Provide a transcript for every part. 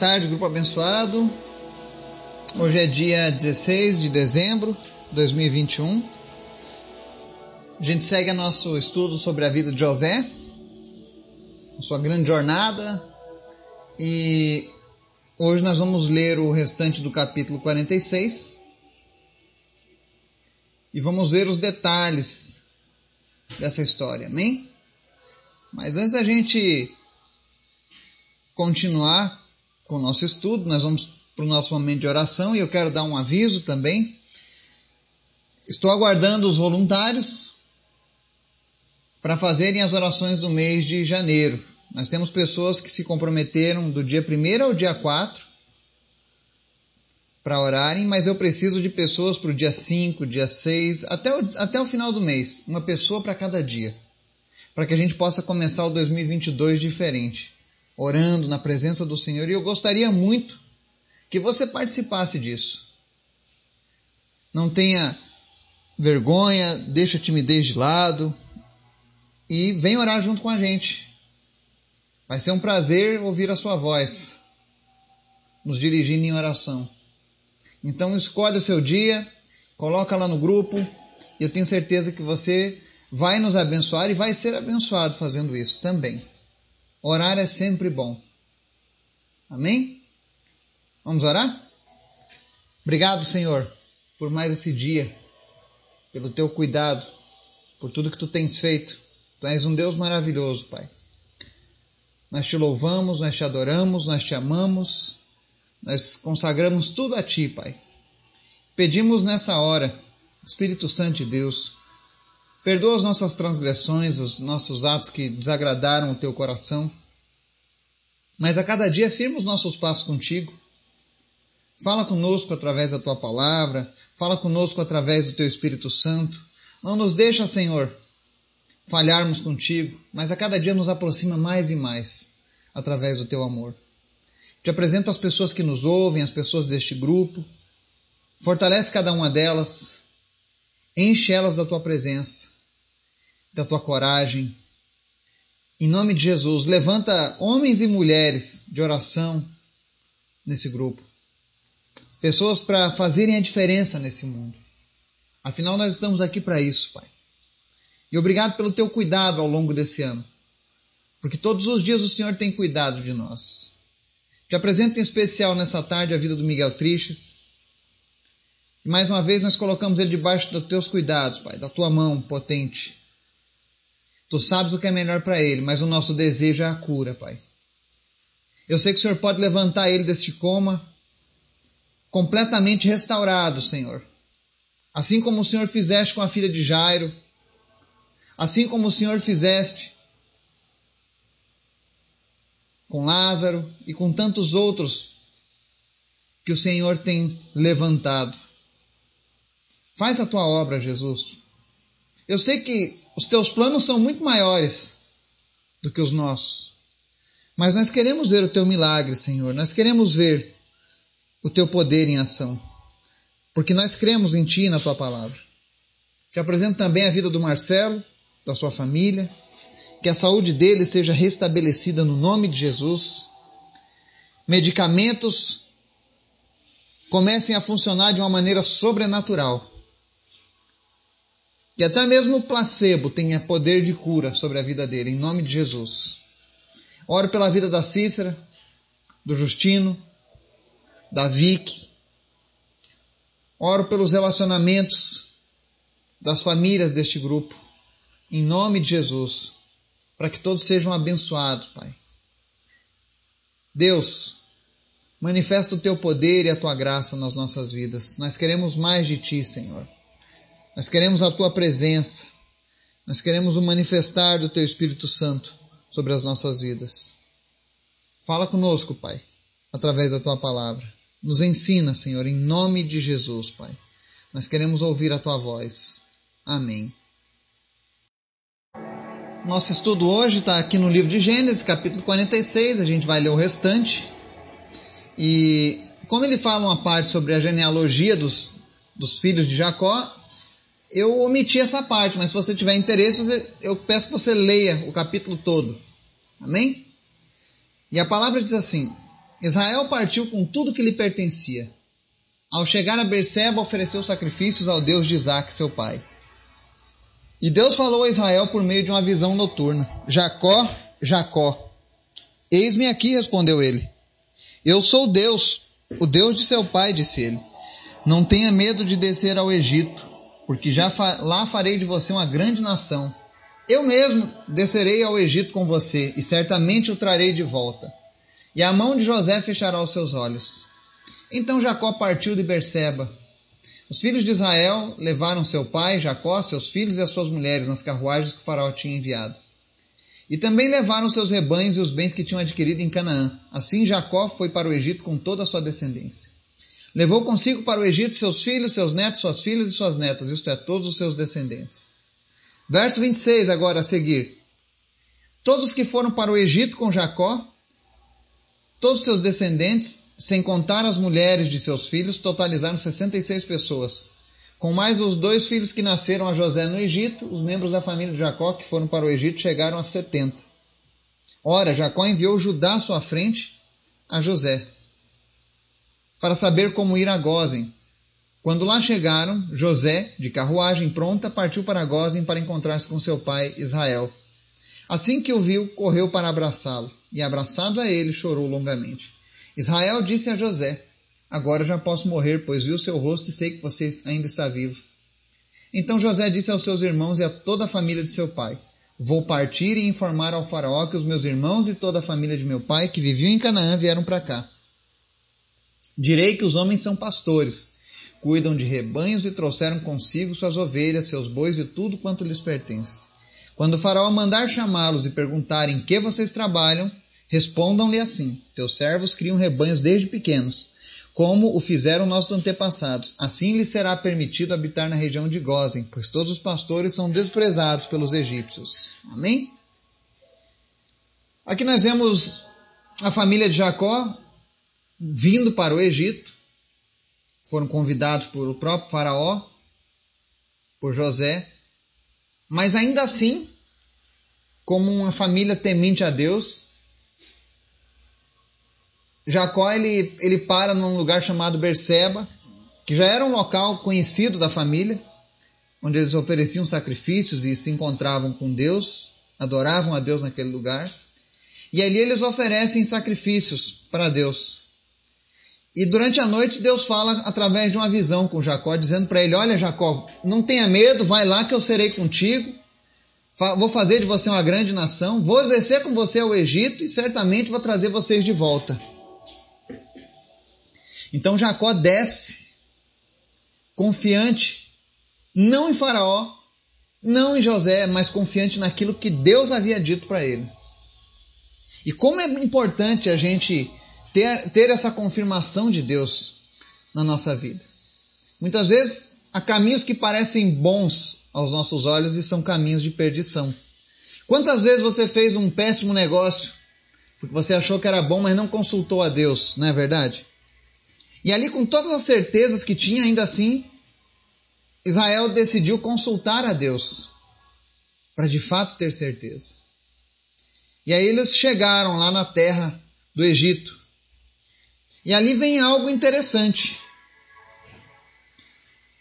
tarde, grupo abençoado. Hoje é dia 16 de dezembro de 2021. A gente segue nosso estudo sobre a vida de José, sua grande jornada, e hoje nós vamos ler o restante do capítulo 46 e vamos ver os detalhes dessa história, amém? Mas antes da gente continuar com o nosso estudo, nós vamos para o nosso momento de oração e eu quero dar um aviso também. Estou aguardando os voluntários para fazerem as orações do mês de janeiro. Nós temos pessoas que se comprometeram do dia 1 ao dia 4 para orarem, mas eu preciso de pessoas para o dia 5, dia 6, até o, até o final do mês. Uma pessoa para cada dia. Para que a gente possa começar o 2022 diferente orando na presença do Senhor e eu gostaria muito que você participasse disso. Não tenha vergonha, deixa a timidez de lado e vem orar junto com a gente. Vai ser um prazer ouvir a sua voz, nos dirigindo em oração. Então escolhe o seu dia, coloca lá no grupo, e eu tenho certeza que você vai nos abençoar e vai ser abençoado fazendo isso também. Orar é sempre bom. Amém? Vamos orar? Obrigado, Senhor, por mais esse dia, pelo teu cuidado, por tudo que tu tens feito. Tu és um Deus maravilhoso, Pai. Nós te louvamos, nós te adoramos, nós te amamos, nós consagramos tudo a ti, Pai. Pedimos nessa hora, Espírito Santo de Deus, Perdoa as nossas transgressões, os nossos atos que desagradaram o teu coração. Mas a cada dia firma os nossos passos contigo. Fala conosco através da tua palavra, fala conosco através do teu Espírito Santo. Não nos deixa, Senhor, falharmos contigo, mas a cada dia nos aproxima mais e mais através do teu amor. Te apresento as pessoas que nos ouvem, as pessoas deste grupo. Fortalece cada uma delas, Enche elas da tua presença, da tua coragem. Em nome de Jesus, levanta homens e mulheres de oração nesse grupo. Pessoas para fazerem a diferença nesse mundo. Afinal, nós estamos aqui para isso, Pai. E obrigado pelo teu cuidado ao longo desse ano. Porque todos os dias o Senhor tem cuidado de nós. Te apresento em especial nessa tarde a vida do Miguel Triches e mais uma vez nós colocamos ele debaixo dos teus cuidados, Pai, da tua mão potente. Tu sabes o que é melhor para ele, mas o nosso desejo é a cura, Pai. Eu sei que o Senhor pode levantar ele deste coma completamente restaurado, Senhor. Assim como o Senhor fizeste com a filha de Jairo, assim como o Senhor fizeste com Lázaro e com tantos outros que o Senhor tem levantado. Faz a tua obra, Jesus. Eu sei que os teus planos são muito maiores do que os nossos. Mas nós queremos ver o teu milagre, Senhor. Nós queremos ver o teu poder em ação. Porque nós cremos em ti e na tua palavra. Te apresento também a vida do Marcelo, da sua família. Que a saúde dele seja restabelecida no nome de Jesus. Medicamentos comecem a funcionar de uma maneira sobrenatural que até mesmo o placebo tenha poder de cura sobre a vida dele, em nome de Jesus. Oro pela vida da Cícera, do Justino, da Vicky. Oro pelos relacionamentos das famílias deste grupo, em nome de Jesus, para que todos sejam abençoados, Pai. Deus, manifesta o teu poder e a tua graça nas nossas vidas. Nós queremos mais de ti, Senhor. Nós queremos a tua presença. Nós queremos o manifestar do teu Espírito Santo sobre as nossas vidas. Fala conosco, Pai, através da tua palavra. Nos ensina, Senhor, em nome de Jesus, Pai. Nós queremos ouvir a tua voz. Amém. Nosso estudo hoje está aqui no livro de Gênesis, capítulo 46. A gente vai ler o restante. E como ele fala uma parte sobre a genealogia dos, dos filhos de Jacó, eu omiti essa parte, mas se você tiver interesse, eu peço que você leia o capítulo todo. Amém? E a palavra diz assim: Israel partiu com tudo que lhe pertencia. Ao chegar a Berseba, ofereceu sacrifícios ao Deus de Isaac, seu pai. E Deus falou a Israel por meio de uma visão noturna: Jacó, Jacó. Eis-me aqui, respondeu ele. Eu sou Deus, o Deus de seu pai, disse ele. Não tenha medo de descer ao Egito, porque já fa lá farei de você uma grande nação. Eu mesmo descerei ao Egito com você, e certamente o trarei de volta. E a mão de José fechará os seus olhos. Então Jacó partiu de Berseba. Os filhos de Israel levaram seu pai, Jacó, seus filhos e as suas mulheres nas carruagens que o faraó tinha enviado. E também levaram seus rebanhos e os bens que tinham adquirido em Canaã. Assim Jacó foi para o Egito com toda a sua descendência. Levou consigo para o Egito seus filhos, seus netos, suas filhas e suas netas, isto é, todos os seus descendentes. Verso 26, agora a seguir. Todos os que foram para o Egito com Jacó, todos os seus descendentes, sem contar as mulheres de seus filhos, totalizaram 66 pessoas. Com mais os dois filhos que nasceram a José no Egito, os membros da família de Jacó que foram para o Egito chegaram a 70. Ora, Jacó enviou Judá à sua frente a José, para saber como ir a Gozem. Quando lá chegaram, José, de carruagem pronta, partiu para Gozem para encontrar-se com seu pai Israel. Assim que o viu, correu para abraçá-lo, e abraçado a ele, chorou longamente. Israel disse a José: Agora já posso morrer, pois vi o seu rosto e sei que você ainda está vivo. Então José disse aos seus irmãos e a toda a família de seu pai: Vou partir e informar ao Faraó que os meus irmãos e toda a família de meu pai, que viviam em Canaã, vieram para cá. Direi que os homens são pastores, cuidam de rebanhos e trouxeram consigo suas ovelhas, seus bois e tudo quanto lhes pertence. Quando o Faraó mandar chamá-los e perguntar em que vocês trabalham, respondam-lhe assim: Teus servos criam rebanhos desde pequenos, como o fizeram nossos antepassados. Assim lhes será permitido habitar na região de Gozen, pois todos os pastores são desprezados pelos egípcios. Amém? Aqui nós vemos a família de Jacó vindo para o Egito, foram convidados por o próprio Faraó, por José, mas ainda assim, como uma família temente a Deus, Jacó ele, ele para num lugar chamado Berseba, que já era um local conhecido da família, onde eles ofereciam sacrifícios e se encontravam com Deus, adoravam a Deus naquele lugar. E ali eles oferecem sacrifícios para Deus. E durante a noite Deus fala através de uma visão com Jacó, dizendo para ele: Olha, Jacó, não tenha medo, vai lá que eu serei contigo. Vou fazer de você uma grande nação, vou descer com você ao Egito e certamente vou trazer vocês de volta. Então Jacó desce, confiante, não em Faraó, não em José, mas confiante naquilo que Deus havia dito para ele. E como é importante a gente ter, ter essa confirmação de Deus na nossa vida. Muitas vezes há caminhos que parecem bons aos nossos olhos e são caminhos de perdição. Quantas vezes você fez um péssimo negócio porque você achou que era bom, mas não consultou a Deus, não é verdade? E ali, com todas as certezas que tinha, ainda assim, Israel decidiu consultar a Deus para de fato ter certeza. E aí eles chegaram lá na terra do Egito. E ali vem algo interessante.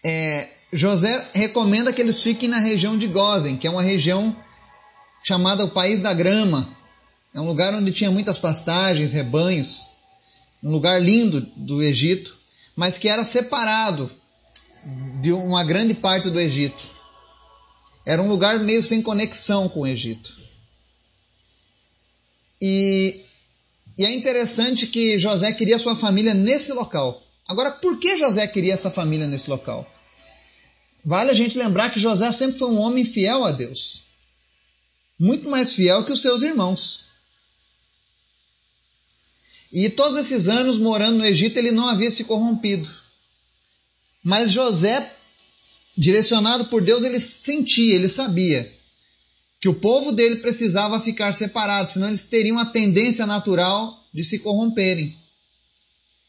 É, José recomenda que eles fiquem na região de Gozen, que é uma região chamada o País da Grama. É um lugar onde tinha muitas pastagens, rebanhos, um lugar lindo do Egito, mas que era separado de uma grande parte do Egito. Era um lugar meio sem conexão com o Egito. E e é interessante que José queria sua família nesse local. Agora, por que José queria essa família nesse local? Vale a gente lembrar que José sempre foi um homem fiel a Deus. Muito mais fiel que os seus irmãos. E todos esses anos morando no Egito, ele não havia se corrompido. Mas José, direcionado por Deus, ele sentia, ele sabia que o povo dele precisava ficar separado, senão eles teriam a tendência natural de se corromperem.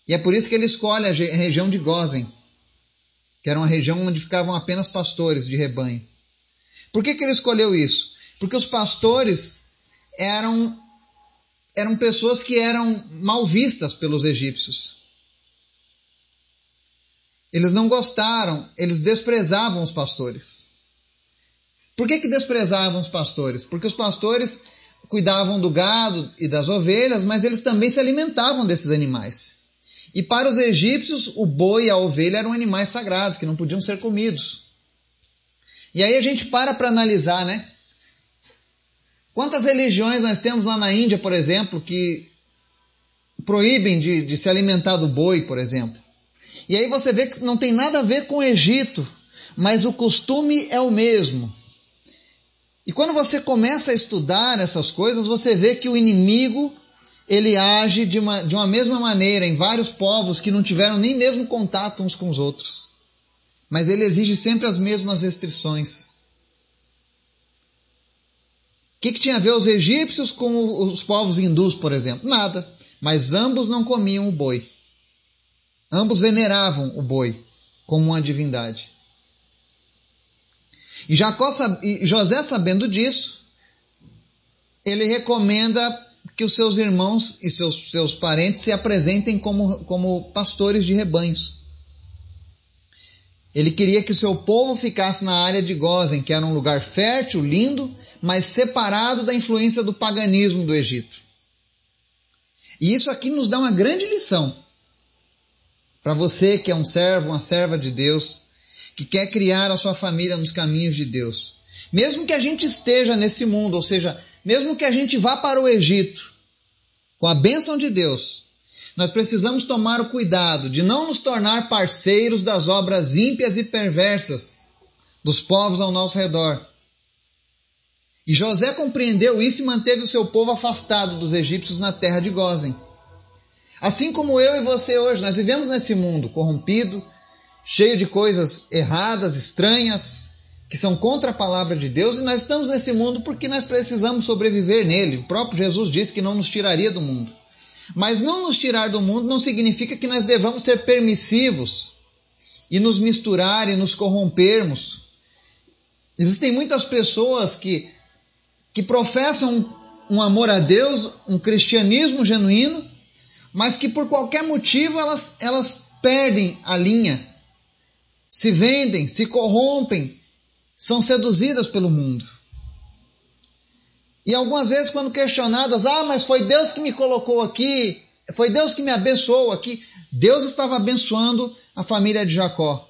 E é por isso que ele escolhe a região de Gozen, que era uma região onde ficavam apenas pastores de rebanho. Por que, que ele escolheu isso? Porque os pastores eram eram pessoas que eram mal vistas pelos egípcios. Eles não gostaram, eles desprezavam os pastores. Por que, que desprezavam os pastores? Porque os pastores cuidavam do gado e das ovelhas, mas eles também se alimentavam desses animais. E para os egípcios, o boi e a ovelha eram animais sagrados que não podiam ser comidos. E aí a gente para para analisar, né? Quantas religiões nós temos lá na Índia, por exemplo, que proíbem de, de se alimentar do boi, por exemplo? E aí você vê que não tem nada a ver com o Egito, mas o costume é o mesmo. E quando você começa a estudar essas coisas, você vê que o inimigo ele age de uma, de uma mesma maneira em vários povos que não tiveram nem mesmo contato uns com os outros. Mas ele exige sempre as mesmas restrições. O que, que tinha a ver os egípcios com os povos hindus, por exemplo? Nada. Mas ambos não comiam o boi. Ambos veneravam o boi como uma divindade. E, Jacó, e José, sabendo disso, ele recomenda que os seus irmãos e seus, seus parentes se apresentem como, como pastores de rebanhos. Ele queria que o seu povo ficasse na área de Gozen, que era um lugar fértil, lindo, mas separado da influência do paganismo do Egito. E isso aqui nos dá uma grande lição. Para você que é um servo, uma serva de Deus, que quer criar a sua família nos caminhos de Deus. Mesmo que a gente esteja nesse mundo, ou seja, mesmo que a gente vá para o Egito, com a bênção de Deus, nós precisamos tomar o cuidado de não nos tornar parceiros das obras ímpias e perversas dos povos ao nosso redor. E José compreendeu isso e manteve o seu povo afastado dos egípcios na terra de Gozen. Assim como eu e você hoje, nós vivemos nesse mundo corrompido, cheio de coisas erradas, estranhas, que são contra a palavra de Deus, e nós estamos nesse mundo porque nós precisamos sobreviver nele. O próprio Jesus disse que não nos tiraria do mundo. Mas não nos tirar do mundo não significa que nós devamos ser permissivos e nos misturar e nos corrompermos. Existem muitas pessoas que, que professam um amor a Deus, um cristianismo genuíno, mas que por qualquer motivo elas, elas perdem a linha, se vendem, se corrompem, são seduzidas pelo mundo. E algumas vezes, quando questionadas, ah, mas foi Deus que me colocou aqui, foi Deus que me abençoou aqui. Deus estava abençoando a família de Jacó.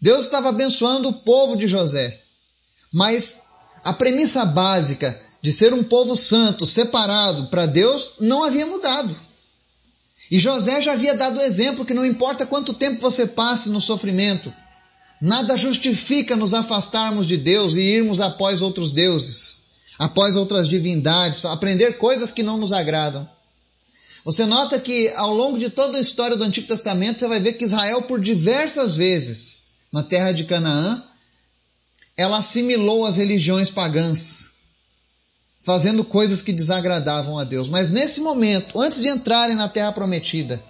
Deus estava abençoando o povo de José. Mas a premissa básica de ser um povo santo, separado para Deus, não havia mudado. E José já havia dado o exemplo que não importa quanto tempo você passe no sofrimento, Nada justifica nos afastarmos de Deus e irmos após outros deuses, após outras divindades, aprender coisas que não nos agradam. Você nota que ao longo de toda a história do Antigo Testamento, você vai ver que Israel, por diversas vezes, na terra de Canaã, ela assimilou as religiões pagãs, fazendo coisas que desagradavam a Deus. Mas nesse momento, antes de entrarem na terra prometida,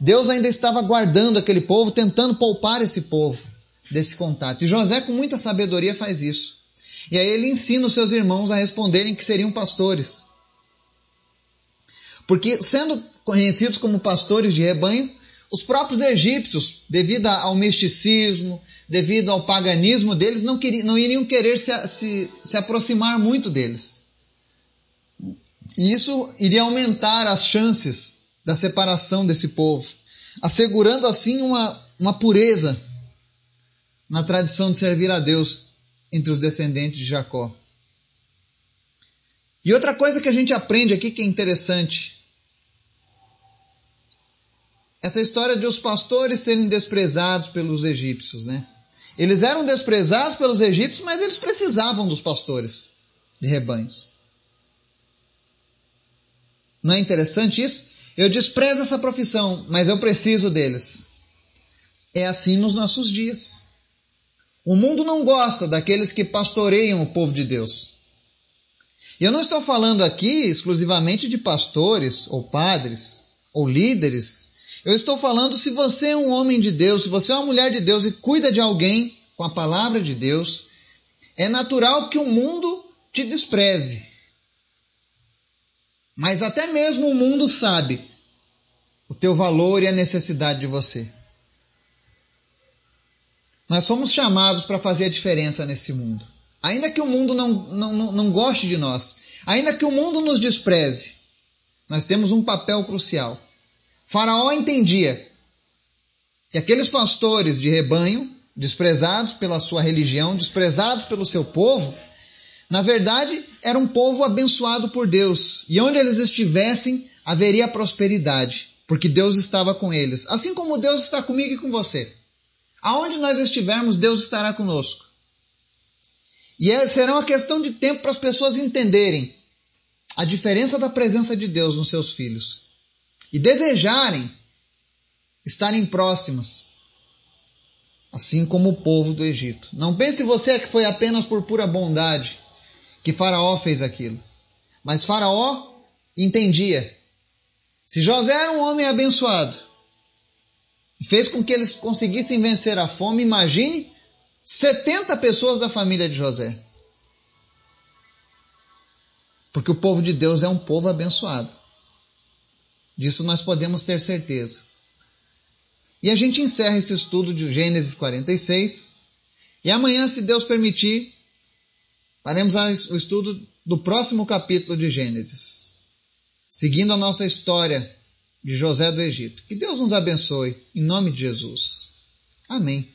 Deus ainda estava guardando aquele povo, tentando poupar esse povo desse contato. E José, com muita sabedoria, faz isso. E aí ele ensina os seus irmãos a responderem que seriam pastores. Porque, sendo conhecidos como pastores de rebanho, os próprios egípcios, devido ao misticismo, devido ao paganismo deles, não, queriam, não iriam querer se, se, se aproximar muito deles. E isso iria aumentar as chances da separação desse povo, assegurando assim uma, uma pureza na tradição de servir a Deus entre os descendentes de Jacó. E outra coisa que a gente aprende aqui que é interessante. Essa história de os pastores serem desprezados pelos egípcios, né? Eles eram desprezados pelos egípcios, mas eles precisavam dos pastores de rebanhos. Não é interessante isso? Eu desprezo essa profissão, mas eu preciso deles. É assim nos nossos dias. O mundo não gosta daqueles que pastoreiam o povo de Deus. E eu não estou falando aqui exclusivamente de pastores ou padres ou líderes. Eu estou falando se você é um homem de Deus, se você é uma mulher de Deus e cuida de alguém com a palavra de Deus, é natural que o mundo te despreze. Mas até mesmo o mundo sabe o teu valor e a necessidade de você. Nós somos chamados para fazer a diferença nesse mundo. Ainda que o mundo não, não, não goste de nós, ainda que o mundo nos despreze, nós temos um papel crucial. Faraó entendia que aqueles pastores de rebanho, desprezados pela sua religião, desprezados pelo seu povo, na verdade era um povo abençoado por Deus, e onde eles estivessem haveria prosperidade, porque Deus estava com eles, assim como Deus está comigo e com você. Aonde nós estivermos, Deus estará conosco. E é, será uma questão de tempo para as pessoas entenderem a diferença da presença de Deus nos seus filhos e desejarem estarem próximas, assim como o povo do Egito. Não pense você que foi apenas por pura bondade que Faraó fez aquilo, mas Faraó entendia. Se José era um homem abençoado fez com que eles conseguissem vencer a fome, imagine 70 pessoas da família de José. Porque o povo de Deus é um povo abençoado. Disso nós podemos ter certeza. E a gente encerra esse estudo de Gênesis 46. E amanhã, se Deus permitir, faremos o estudo do próximo capítulo de Gênesis. Seguindo a nossa história de José do Egito. Que Deus nos abençoe, em nome de Jesus. Amém.